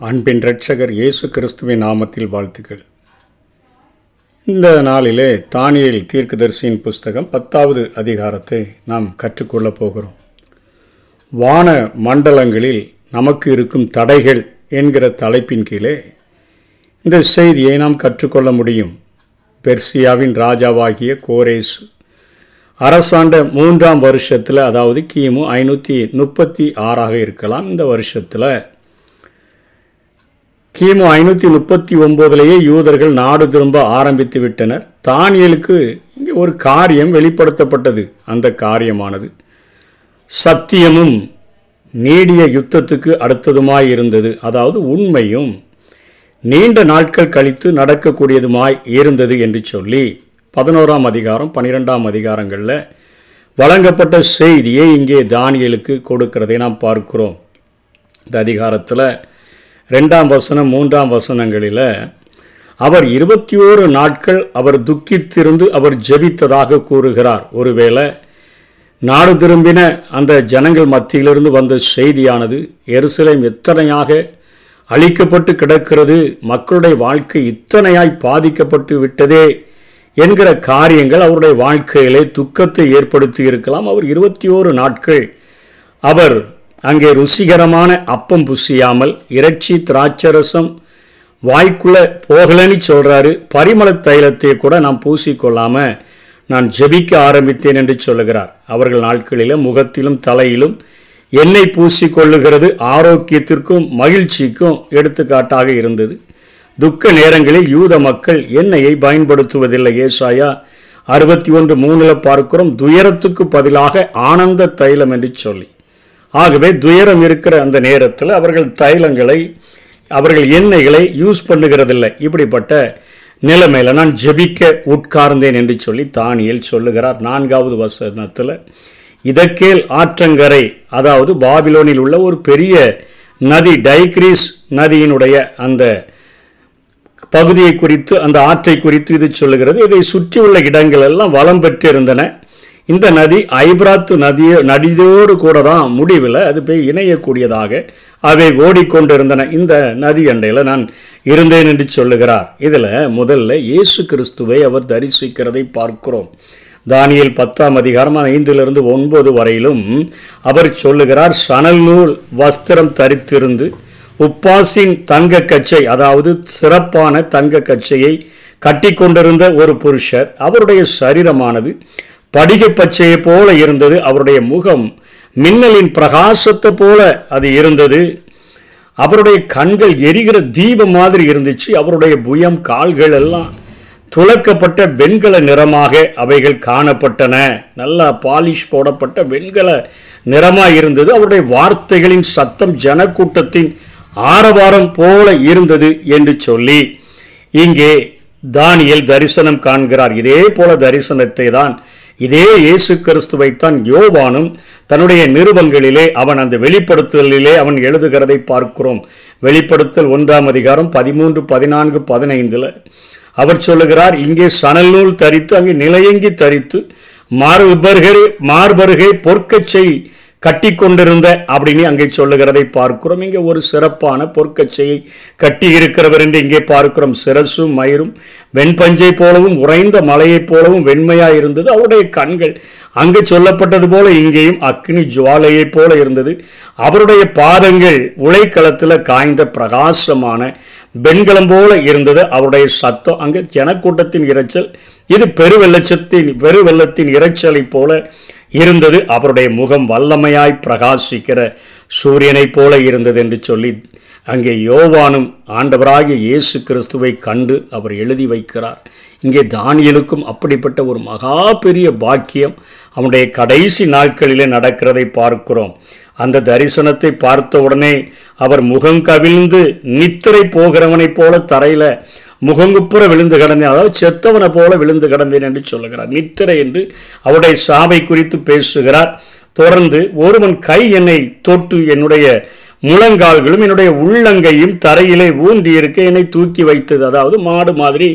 அன்பின் இரட்சகர் இயேசு கிறிஸ்துவின் நாமத்தில் வாழ்த்துக்கள். இந்த நாளிலே தானியல் தீர்க்கதரிசியின் புஸ்தகம் பத்தாவது அதிகாரத்தை நாம் கற்றுக்கொள்ளப் போகிறோம். வான மண்டலங்களில் நமக்கு இருக்கும் தடைகள் என்கிற தலைப்பின் கீழே இந்த செய்தியை நாம் கற்றுக்கொள்ள முடியும். பெர்சியாவின் ராஜாவாகிய கோரேஸ் அரசாண்ட மூன்றாம் வருஷத்தில் அதாவது கிமு ஐநூற்றி முப்பத்தி ஆறாக இருக்கலாம் இந்த வருஷத்தில் கிமு ஐநூற்றி முப்பத்தி ஒம்போதுலேயே யூதர்கள் நாடு திரும்ப ஆரம்பித்து விட்டனர். தானியலுக்கு இங்கே ஒரு காரியம் வெளிப்படுத்தப்பட்டது. அந்த காரியமானது சத்தியமும் நீடிய யுத்தத்துக்கு அடுத்ததுமாய் இருந்தது. அதாவது உண்மையும் நீண்ட நாட்கள் கழித்து நடக்கக்கூடியதுமாய் இருந்தது என்று சொல்லி பதினோராம் அதிகாரம் பன்னிரெண்டாம் அதிகாரங்களில் வழங்கப்பட்ட செய்தியை இங்கே தானியலுக்கு கொடுக்கிறதை நாம் பார்க்கிறோம். இந்த அதிகாரத்தில் ரெண்டாம் வசனம் மூன்றாம் வசனங்களில் அவர் இருபத்தி ஓரு நாட்கள் அவர் துக்கித்திருந்து அவர் ஜெபித்ததாக கூறுகிறார். ஒருவேளை நாடு திரும்பின அந்த ஜனங்கள் மத்தியிலிருந்து வந்த செய்தியானது எருசலேம் எத்தனையாக அழிக்கப்பட்டு கிடக்கிறது மக்களுடைய வாழ்க்கை இத்தனையாய் பாதிக்கப்பட்டு விட்டதே என்கிற காரியங்கள் அவருடைய வாழ்க்கையிலே துக்கத்தை ஏற்படுத்தி இருக்கலாம். அவர் இருபத்தி ஓரு நாட்கள் அவர் அங்கே ருசிகரமான அப்பம் புசியாமல் இறைச்சி திராட்சரசம் வாய்க்குள்ள போகலன்னு சொல்கிறாரு பரிமள தைலத்தை கூட நான் பூசிக்கொள்ளாமல் நான் ஜெபிக்க ஆரம்பித்தேன் என்று சொல்லுகிறார். அவர்கள் நாட்களில் முகத்திலும் தலையிலும் எண்ணெய் பூசிக்கொள்ளுகிறது. ஆரோக்கியத்திற்கும் மகிழ்ச்சிக்கும் எடுத்துக்காட்டாக இருந்தது. துக்க நேரங்களில் யூத மக்கள் எண்ணெயை பயன்படுத்துவதில்லை. ஏசாயா அறுபத்தி ஒன்று மூணில் பார்க்கிறோம். துயரத்துக்கு பதிலாக ஆனந்த தைலம் என்று சொல்லி. ஆகவே துயரம் இருக்கிற அந்த நேரத்தில் அவர்கள் தைலங்களை அவர்கள் எண்ணெய்களை யூஸ் பண்ணுகிறதில்லை. இப்படிப்பட்ட நிலைமையில் நான் ஜெபிக்க உட்கார்ந்தேன் என்று சொல்லி தானியல் சொல்லுகிறார். நான்காவது வசனத்தில் இதக்கேல் ஆற்றங்கரை அதாவது பாபிலோனில் உள்ள ஒரு பெரிய நதி டைக்ரீஸ் நதியினுடைய அந்த பகுதியை குறித்து அந்த ஆற்றை குறித்து இது சொல்லுகிறது. இதை சுற்றியுள்ள இடங்கள் எல்லாம் வளம் பெற்றிருந்தன. இந்த நதி ஐப்ராத்து நதியோ நதியோடு கூட தான் முடிவில் அது போய் இணையக்கூடியதாக அவை ஓடிக்கொண்டிருந்தன. இந்த நதி அண்டையில் நான் இருந்தேன் என்று சொல்லுகிறார். இதில் முதல்ல இயேசு கிறிஸ்துவை அவர் தரிசிக்கிறதை பார்க்கிறோம். தானியல் பத்தாம் அதிகாரம் ஐந்திலிருந்து ஒன்பது வரையிலும் அவர் சொல்லுகிறார் சணல் நூல் வஸ்திரம் தரித்திருந்து உப்பாசின் தங்க கச்சை அதாவது சிறப்பான தங்க கச்சையை கட்டி கொண்டிருந்த ஒரு புருஷர் அவருடைய சரீரமானது படிக பச்சையை போல இருந்தது அவருடைய முகம். மின்னலின் பிரகாசத்தை போல அது இருந்தது. அவருடைய கண்கள் எரிகிற தீபம் மாதிரி இருந்துச்சு. அவருடைய புயம் கால்கள் எல்லாம் துளக்கப்பட்ட வெண்கல நிறமாக அவைகள் காணப்பட்டன. நல்லா பாலிஷ் போடப்பட்ட வெண்கல நிறமாக இருந்தது. அவருடைய வார்த்தைகளின் சத்தம் ஜனக்கூட்டத்தின் ஆரவாரம் போல இருந்தது என்று சொல்லி இங்கே தானியல் தரிசனம் காண்கிறார். இதே போல தரிசனத்தை தான் இதே இயேசு கிறிஸ்துவைத்தான் யோவானும் தன்னுடைய நிருபங்களிலே அவன் அந்த வெளிப்படுத்தலிலே அவன் எழுதுகிறதை பார்க்கிறோம். வெளிப்படுத்தல் ஒன்றாம் அதிகாரம் பதிமூன்று பதினான்கு பதினைந்தில் அவர் சொல்லுகிறார் இங்கே சணல் தரித்து அங்கே நிலையங்கி தரித்து மார்பருகே மார்பருகே பொற்கச்சை கட்டி கொண்டிருந்த அப்படின்னு அங்கே சொல்லுகிறதை பார்க்கிறோம். இங்கே ஒரு சிறப்பான பொற்கச்சையை கட்டி இருக்கிறவர் என்று இங்கே பார்க்கிறோம். சிரசும் மயிரும் வெண்பஞ்சை போலவும் உறைந்த மலையைப் போலவும் வெண்மையாக இருந்தது. அவருடைய கண்கள் அங்கு சொல்லப்பட்டது போல இங்கேயும் அக்னி ஜுவாலையைப் போல இருந்தது. அவருடைய பாதங்கள் உலைக்களத்தில் காய்ந்த பிரகாசமான வெண்கலம் போல இருந்தது. அவருடைய சத்தம் அங்கே ஜனக்கூட்டத்தின் இரைச்சல் இது பெருவெள்ளச்சத்தின் பெருவெள்ளத்தின் இறைச்சலை போல இருந்தது. அவருடைய முகம் வல்லமையாய் பிரகாசிக்கிற சூரியனைப் போல இருந்தது என்று சொல்லி அங்கே யோவானும் ஆண்டவராகிய இயேசு கிறிஸ்துவை கண்டு அவர் எழுதி வைக்கிறார். இங்கே தானியலுக்கும் அப்படிப்பட்ட ஒரு மகா பெரிய பாக்கியம் அவனுடைய கடைசி நாட்களிலே நடக்கிறதை பார்க்கிறோம். அந்த தரிசனத்தை பார்த்த உடனே அவர் முகம் கவிழ்ந்து நித்திரை போகிறவனைப் போல தரையில் முகங்குப்புற விழுந்து கிடந்தேன். அதாவது செத்தவனை போல விழுந்து கிடந்தேன் என்று சொல்லுகிறார். நித்திரை என்று அவருடைய சாவை குறித்து பேசுகிறார். தொடர்ந்து ஒருவன் கை என்னை தொட்டு என்னுடைய முழங்கால்களும் என்னுடைய உள்ளங்கையும் தரையிலே ஊன்றி இருக்க என்னை தூக்கி வைத்தது. அதாவது மாடு மாதிரி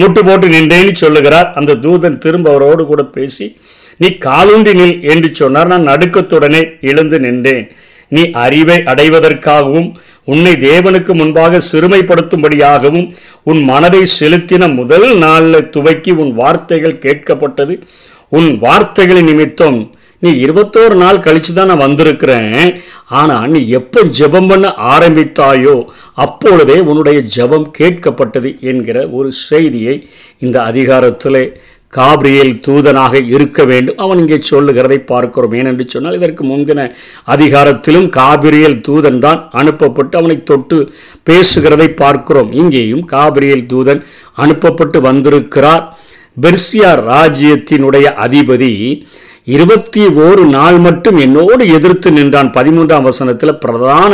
முட்டு போட்டு நின்றேன்னு சொல்லுகிறார். அந்த தூதன் திரும்ப அவரோடு கூட பேசி நீ காலூண்டி நில் என்று சொன்னார். நான் நடுக்கத்துடனே எழுந்து நின்றேன். நீ அறிவை அடைவதற்காகவும் உன்னை தேவனுக்கு முன்பாக சிறுமைப்படுத்தும்படியாகவும் உன் மனதை செலுத்தின முதல் நாளில் துவக்கி உன் வார்த்தைகள் கேட்கப்பட்டது. உன் வார்த்தைகளின் நிமித்தம் நீ இருபத்தோரு நாள் கழிச்சு தான் நான் வந்திருக்கிறேன். ஆனால் நீ எப்போ ஜெபம் பண்ண ஆரம்பித்தாயோ அப்பொழுதே உன்னுடைய ஜெபம் கேட்கப்பட்டது என்கிற ஒரு செய்தியை இந்த அதிகாரத்தில் காபிரியல் தூதனாக இருக்க வேண்டும். அவன் இங்கே சொல்லுகிறதை பார்க்கிறோம். ஏனென்று சொன்னால் இதற்கு முந்தின அதிகாரத்திலும் காபிரியல் தூதன் தான் அனுப்பப்பட்டு அவனை தொட்டு பேசுகிறதை பார்க்கிறோம். இங்கேயும் காபிரியல் தூதன் அனுப்பப்பட்டு வந்திருக்கிறார். பெர்சியா ராஜ்யத்தினுடைய அதிபதி இருபத்தி ஓரு நாள் மட்டும் என்னோடு எதிர்த்து நின்றான். பதிமூன்றாம் வசனத்தில் பிரதான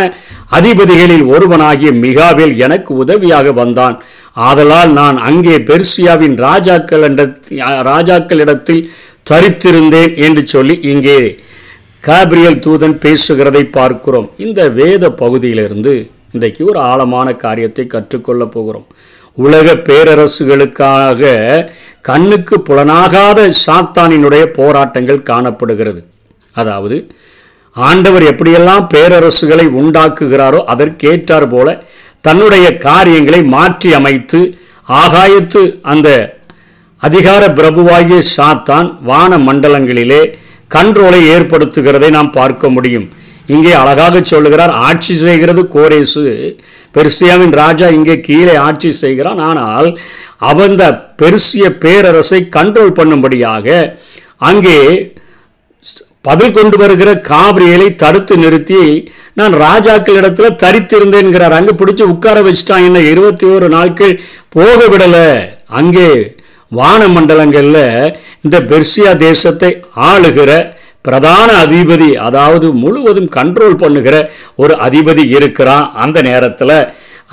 அதிபதிகளில் ஒருவனாகிய மிகாவேல் எனக்கு உதவியாக வந்தான். ஆதலால் நான் அங்கே பெர்சியாவின் ராஜாக்கள் ராஜாக்களிடத்தில் தரித்திருந்தேன் என்று சொல்லி இங்கே காபிரியல் தூதன் பேசுகிறதை பார்க்கிறோம். இந்த வேத பகுதியிலிருந்து இன்றைக்கு ஒரு ஆழமான காரியத்தை கற்றுக்கொள்ளப் போகிறோம். உலக பேரரசுகளுக்காக கண்ணுக்கு புலனாகாத சாத்தானினுடைய போராட்டங்கள் காணப்படுகிறது. அதாவது ஆண்டவர் எப்படியெல்லாம் பேரரசுகளை உண்டாக்குகிறாரோ அதற்கேற்றார் போல தன்னுடைய காரியங்களை மாற்றி அமைத்து ஆகாயத்து அந்த அதிகார பிரபுவாகிய சாத்தான் வான மண்டலங்களிலே கண்ட்ரோலை ஏற்படுத்துகிறதை நாம் பார்க்க முடியும். இங்கே அழகாக சொல்லுகிறார் ஆட்சி செய்கிறது கோரேசு. பெர்சியாவின் ராஜா இங்கே கீழே ஆட்சி செய்கிறான். ஆனால் அவந்த பெருசிய பேரரசை கண்ட்ரோல் பண்ணும்படியாக அங்கே பதில் கொண்டு வருகிற காபிரியலை தடுத்து நிறுத்தி நான் ராஜாக்களிடத்துல தரித்திருந்தேன்கிறார். அங்கே பிடிச்சி உட்கார வச்சுட்டான். என்ன இருபத்தி ஓரு நாட்கள் போக விடலை. அங்கே வான மண்டலங்களில் இந்த பெர்சியா தேசத்தை ஆளுகிற பிரதான அதிபதி அதாவது முழுவதும் கண்ட்ரோல் பண்ணுகிற ஒரு அதிபதி இருக்கிறான். அந்த நேரத்தில்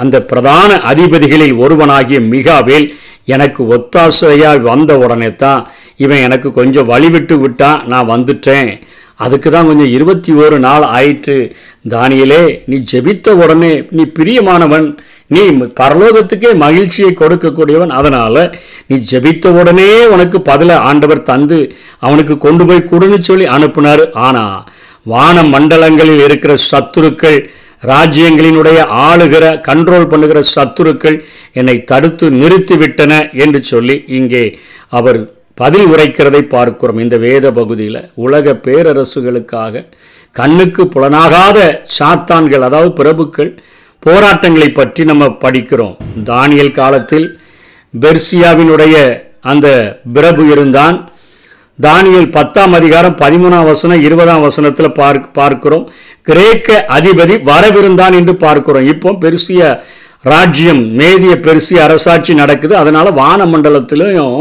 அந்த பிரதான அதிபதிகளில் ஒருவனாகிய மிகாவில் எனக்கு ஒத்தாசையாக வந்த உடனே தான் இவன் எனக்கு கொஞ்சம் வழிவிட்டு விட்டான் நான் வந்துட்டேன். அதுக்கு தான் கொஞ்சம் இருபத்தி ஓரு நாள் ஆயிற்று. தானியலே நீ ஜெபித்த உடனே நீ பிரியமானவன். நீ பரலோகத்துக்கே மகிழ்ச்சியை கொடுக்கக்கூடியவன். அதனால் நீ ஜெபித்த உடனே உனக்கு பதில ஆண்டவர் தந்து அவனுக்கு கொண்டு போய் கொடுன்னு சொல்லி அனுப்புனார். ஆனால் வான மண்டலங்களில் இருக்கிற சத்துருக்கள் ராஜ்யங்களினுடைய ஆளுகிற கண்ட்ரோல் பண்ணுகிற சத்துருக்கள் என்னை தடுத்து நிறுத்திவிட்டன என்று சொல்லி இங்கே அவர் பதில் உரைக்கிறதை பார்க்கிறோம். இந்த வேத பகுதியில் உலக பேரரசுகளுக்காக கண்ணுக்கு புலனாகாத சாத்தான்கள் அதாவது பிரபுக்கள் போராட்டங்களை பற்றி நம்ம படிக்கிறோம். தானியல் காலத்தில் பெர்சியாவினுடைய அந்த பிரபு இருந்தான். தானியல் பத்தாம் அதிகாரம் பதிமூணாம் வசனம் இருபதாம் வசனத்தில் பார்க் பார்க்கிறோம். கிரேக்க அதிபதி வரவிருந்தான் என்று பார்க்கிறோம். இப்போ பெருசிய ராஜ்யம் மேதிய பெர்சிய அரசாட்சி நடக்குது. அதனால வானமண்டலத்திலையும்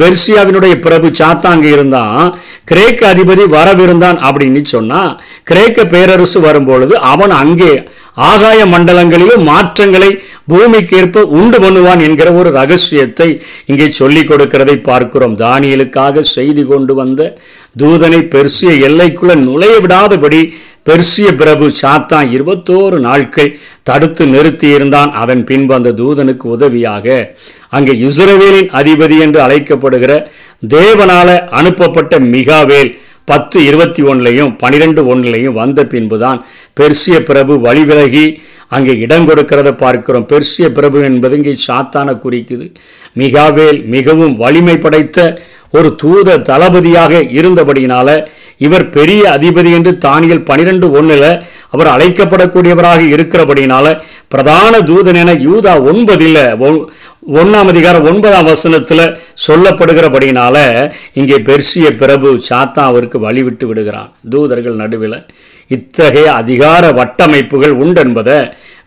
பெர்சியாவினுடைய பிரபு சாத்தாங்க இருந்தான் கிரேக்க அதிபதி வரவிருந்தான் அப்படின்னு சொன்னா கிரேக்க பேரரசு வரும்பொழுது அவன் அங்கே ஆகாய மண்டலங்களிலும் மாற்றங்களை பூமிக்கு ஏற்ப உண்டு பண்ணுவான் என்கிற ஒரு ரகசியத்தை இங்கே சொல்லிக் கொடுக்கிறதை பார்க்கிறோம். தானியலுக்காக செய்தி கொண்டு வந்த தூதனை பெர்சிய எல்லைக்குள்ள நுழைய விடாதபடி பெர்சிய பிரபு சாத்தான் இருபத்தோரு நாட்கள் தடுத்து நிறுத்தியிருந்தான். அதன் பின்பு அந்த தூதனுக்கு உதவியாக அங்கே இஸ்ரவேலின் அதிபதி என்று அழைக்கப்படுகிற தேவனால அனுப்பப்பட்ட மிகாவேல் பத்து இருபத்தி ஒன்றுலையும் பனிரெண்டு ஒன்றுலையும் வந்த பின்புதான் பெர்சிய பிரபு வழிவிலகி அங்கே இடம் கொடுக்கிறத பார்க்கிறோம். பெர்சிய பிரபு என்பது இங்கே சாத்தான குறிக்குது. மிகாவேல் மிகவும் வலிமை படைத்த ஒரு தூத தளபதியாக இருந்தபடியினால இவர் பெரிய அதிபதி என்று தானியல் பனிரெண்டு ஒன்றில் அவர் அழைக்கப்படக்கூடியவராக இருக்கிறபடினால பிரதான தூதன் என யூதா ஒன்பதில் ஒன்றாம் அதிகாரம் ஒன்பதாம் வசனத்தில் சொல்லப்படுகிறபடினால இங்கே பெர்சிய பிரபு சாத்தா அவருக்கு வழிவிட்டு விடுகிறான். தூதர்கள் நடுவில் இத்தகைய அதிகார வட்டமைப்புகள் உண்டென்பதை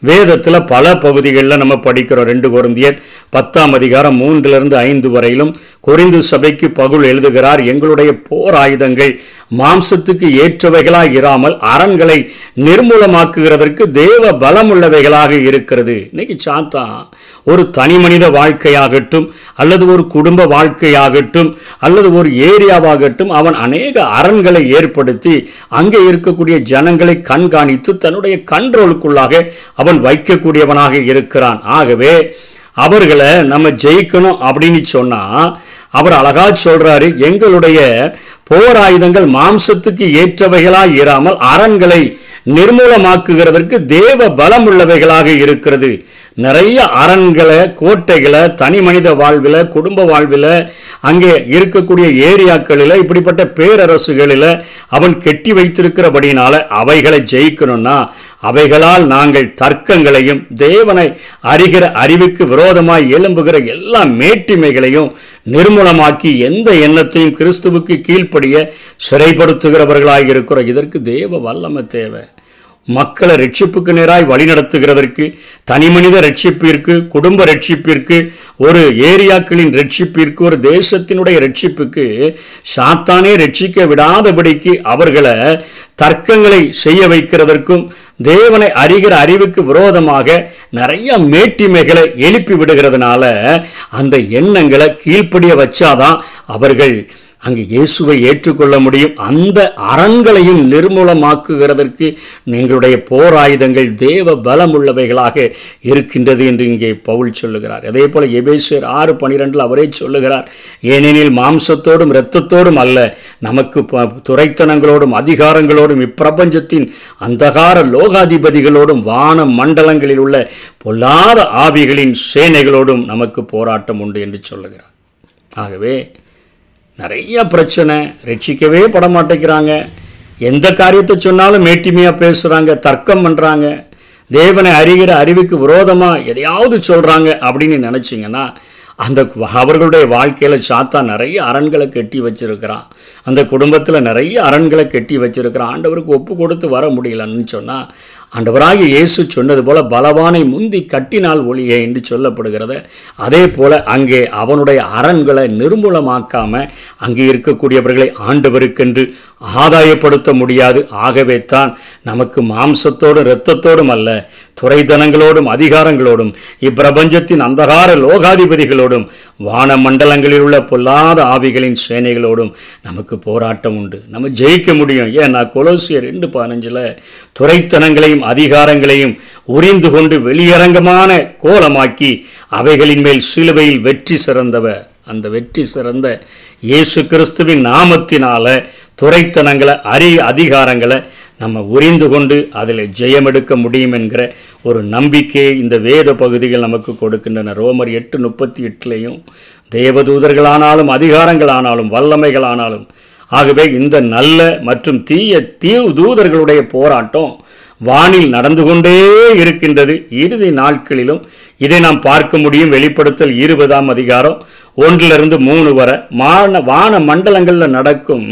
வேதத்தில் பல பகுதிகளில் நம்ம படிக்கிறோம். ரெண்டு குருந்தியர் பத்தாம் அதிகாரம் மூன்றிலிருந்து ஐந்து வரையிலும் குறிந்து சபைக்கு பகுல் எழுதுகிறார். எங்களுடைய போர் ஆயுதங்கள் மாம்சத்துக்கு ஏற்றவைகளாக இராமல் அரண்களை நிர்மூலமாக்குகிறதற்கு தேவ பலமுள்ளவைகளாக இருக்கிறது. இன்னைக்கு சாத்தா ஒரு தனி மனித வாழ்க்கையாகட்டும் அல்லது ஒரு குடும்ப வாழ்க்கையாகட்டும் அல்லது ஒரு ஏரியாவாகட்டும் அவன் அநேக அரண்களை ஏற்படுத்தி அங்கே இருக்கக்கூடிய ஜனங்களை கண்காணித்து தன்னுடைய கண்ட்ரோலுக்குள்ளாக அவன் வைக்கக்கூடியவனாக இருக்கிறான். ஆகவே அவர்களை நம்ம ஜெயிக்கணும் அப்படின்னு சொன்னா அவர் அழகா சொல்றாரு எங்களுடைய போர் ஆயுதங்கள் மாம்சத்துக்கு ஏற்றவைகளா இராமல் அரண்களை நிர்மூலமாக்குகிறதற்கு தேவ பலம் உள்ளவைகளாக இருக்கிறது. நிறைய அரண்களை கோட்டைகளை தனி மனித வாழ்வில் குடும்ப வாழ்வில் அங்கே இருக்கக்கூடிய ஏரியாக்களில் இப்படிப்பட்ட பேரரசுகளில் அவன் கெட்டி வைத்திருக்கிறபடினால அவைகளை ஜெயிக்கணும்னா அவைகளால் நாங்கள் தர்க்கங்களையும் தேவனை அறிகிற அறிவுக்கு விரோதமாய் எழும்புகிற எல்லா மேட்டிமைகளையும் நிர்மூலமாக்கி எந்த எண்ணத்தையும் கிறிஸ்துவுக்கு கீழ்ப்படிய சிறைப்படுத்துகிறவர்களாக இருக்கிறோம் இதற்கு தேவ வல்லமை தேவை. மக்களை ரட்சிப்புக்கு நேராய் வழிநடத்துகிறதற்கு தனிமனித ரட்சிப்பிற்கு குடும்ப ரட்சிப்பிற்கு ஒரு ஏரியாக்களின் ரட்சிப்பிற்கு ஒரு தேசத்தினுடைய ரட்சிப்புக்கு சாத்தானே ரட்சிக்க விடாதபடிக்கு அவர்களை தர்க்கங்களை செய்ய வைக்கிறதற்கும் தேவனை அறிகிற அறிவுக்கு விரோதமாக நிறைய மேட்டிமைகளை எழுப்பி விடுகிறதுனால அந்த எண்ணங்களை கீழ்ப்படிய வச்சாதான் அவர்கள் அங்கு இயேசுவை ஏற்றுக்கொள்ள முடியும். அந்த அறங்களையும் நிர்மூலமாக்குகிறதற்கு எங்களுடைய போராயுதங்கள் தேவ பலமுள்ளவைகளாக இருக்கின்றது என்று இங்கே பவுல் சொல்லுகிறார். அதே போல எபேசியர் ஆறு பனிரெண்டில் அவரே சொல்லுகிறார் ஏனெனில் மாம்சத்தோடும் இரத்தத்தோடும் அல்ல நமக்கு ப- துரைத்தனங்களோடும் அதிகாரங்களோடும் இப்பிரபஞ்சத்தின் அந்தகார லோகாதிபதிகளோடும் வான மண்டலங்களில் உள்ள பொல்லாத ஆவிகளின் சேனைகளோடும் நமக்கு போராட்டம் உண்டு என்று சொல்லுகிறார். ஆகவே நிறைய பிரச்சனை. ரட்சிக்கவே பட மாட்டேங்கிறாங்க எந்த காரியத்தை சொன்னாலும் மேட்டிமையாக பேசுகிறாங்க தர்க்கம் பண்ணுறாங்க தேவனை அறிகிற அறிவுக்கு விரோதமாக எதையாவது சொல்கிறாங்க அப்படின்னு நினச்சிங்கன்னா அந்த அவர்களுடைய வாழ்க்கையில் சாத்தா நிறைய அரண்களை கட்டி வச்சிருக்கிறான். அந்த குடும்பத்தில் நிறைய அரண்களை கட்டி வச்சுருக்கிறான். ஆண்டவருக்கு ஒப்பு கொடுத்து வர முடியலன்னு சொன்னால் ஆண்டவராகிய இயேசு சொன்னது போல பலவானை முந்தி கட்டினால் ஒளியே என்று சொல்லப்படுகிறத. அதே போல அங்கே அவனுடைய அரண்களை நிர்மூலமாக்காம அங்கே இருக்கக்கூடியவர்களை ஆண்டவருக்கென்று ஆதாயப்படுத்த முடியாது. ஆகவே தான் நமக்கு மாம்சத்தோடும் இரத்தத்தோடும் அல்ல துறைதனங்களோடும் அதிகாரங்களோடும் இப்பிரபஞ்சத்தின் அந்தகார லோகாதிபதிகளோடும் வான மண்டலங்களில் உள்ள பொல்லாத ஆவிகளின் சேனைகளோடும் நமக்கு போராட்டம் உண்டு. நம்ம ஜெயிக்க முடியும். ஏன்னா கொலோசியர் ரெண்டு பதினஞ்சில் துறைத்தனங்களையும் அதிகாரங்களையும் உறிந்து கொண்டு வெளியரங்கமான கோலமாக்கி அவைகளின் மேல் சிலுவையில் வெற்றி சிறந்தவர் அந்த வெற்றி சிறந்த இயேசு கிறிஸ்துவின் நாமத்தினால துறைத்தனங்களை அறி அதிகாரங்களை நம்ம உறிந்து கொண்டு அதில் ஜெயமெடுக்க முடியும் என்கிற ஒரு நம்பிக்கையை இந்த வேத பகுதிகள் நமக்கு கொடுக்கின்றன. ரோமர் எட்டு முப்பத்தி எட்டுலேயும் தேவதூதர்களானாலும் அதிகாரங்களானாலும் வல்லமைகளானாலும் ஆகவே இந்த நல்ல மற்றும் தீய தீவு தூதர்களுடைய போராட்டம் வானில் நடந்து கொண்டே இருக்கின்றது. இறுதி நாட்களிலும் இதை நாம் பார்க்க முடியும். வெளிப்படுத்தல் இருபதாம் அதிகாரம் ஒன்றிலிருந்து மூணு வரை. மான வான மண்டலங்களில் நடக்கும்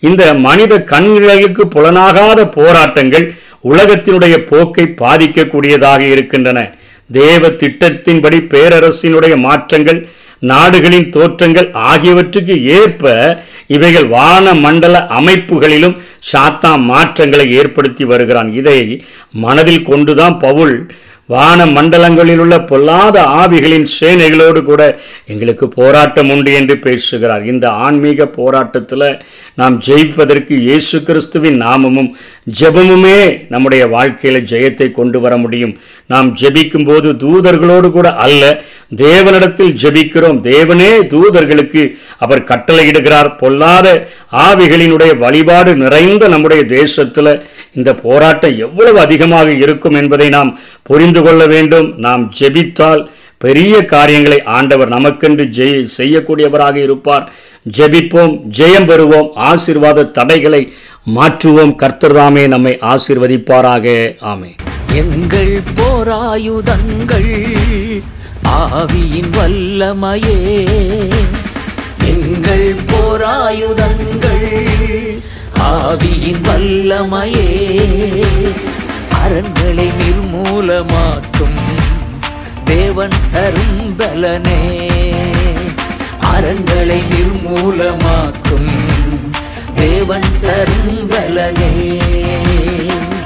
இந்த மனித கண்களுக்கு புலனாகாத போராட்டங்கள் உலகத்தினுடைய போக்கை பாதிக்கக்கூடியதாக இருக்கின்றன. தேவ திட்டத்தின்படி பேரரசினுடைய மாற்றங்கள் நாடுகளின் தோற்றங்கள் ஆகியவற்றுக்கு ஏற்ப இவைகள் வான மண்டல அமைப்புகளிலும் சாத்தா மாற்றங்களை ஏற்படுத்தி வருகிறான். இதை மனதில் கொண்டுதான் பவுல் வான மண்டலங்களில் உள்ள பொல்லாத ஆவிகளின் சேனைகளோடு கூட எங்களுக்கு போராட்டம் உண்டு என்று பேசுகிறார். இந்த ஆன்மீக போராட்டத்தில் நாம் ஜெயிப்பதற்கு இயேசு கிறிஸ்துவின் நாமமும் ஜெபமுமே நம்முடைய வாழ்க்கையில் ஜெயத்தை கொண்டு வர முடியும். நாம் ஜெபிக்கும் போது தூதர்களோடு கூட அல்ல தேவனிடத்தில் ஜெபிக்கிறோம். தேவனே தூதர்களுக்கு அவர் கட்டளையிடுகிறார். பொல்லாத ஆவிகளினுடைய வழிபாடு நிறைந்த நம்முடைய தேசத்தில் இந்த போராட்டம் எவ்வளவு அதிகமாக இருக்கும் என்பதை நாம் புரிந்து கொள்ள வேண்டும். நாம் ஜெபித்தால் பெரிய காரியங்களை ஆண்டவர் நமக்கென்று ஜெய செய்யக்கூடியவராக இருப்பார். ஜெபிப்போம் ஜெயம் பெறுவோம் ஆசீர்வாத தடைகளை மாற்றுவோம். கர்த்தர்தாமே நம்மை ஆசீர்வதிப்பாராக. ஆமே எங்கள் போராயுதங்கள் ஆவியின் வல்லமையே. எங்கள் போராயுதங்கள் ஆவியின் வல்லமையே அரண்களை நிர்மூலமாக்கும் தேவன் தரும் பலனே. அரண்களை நிர்மூலமாக்கும் தேவன் தரும் பலனே.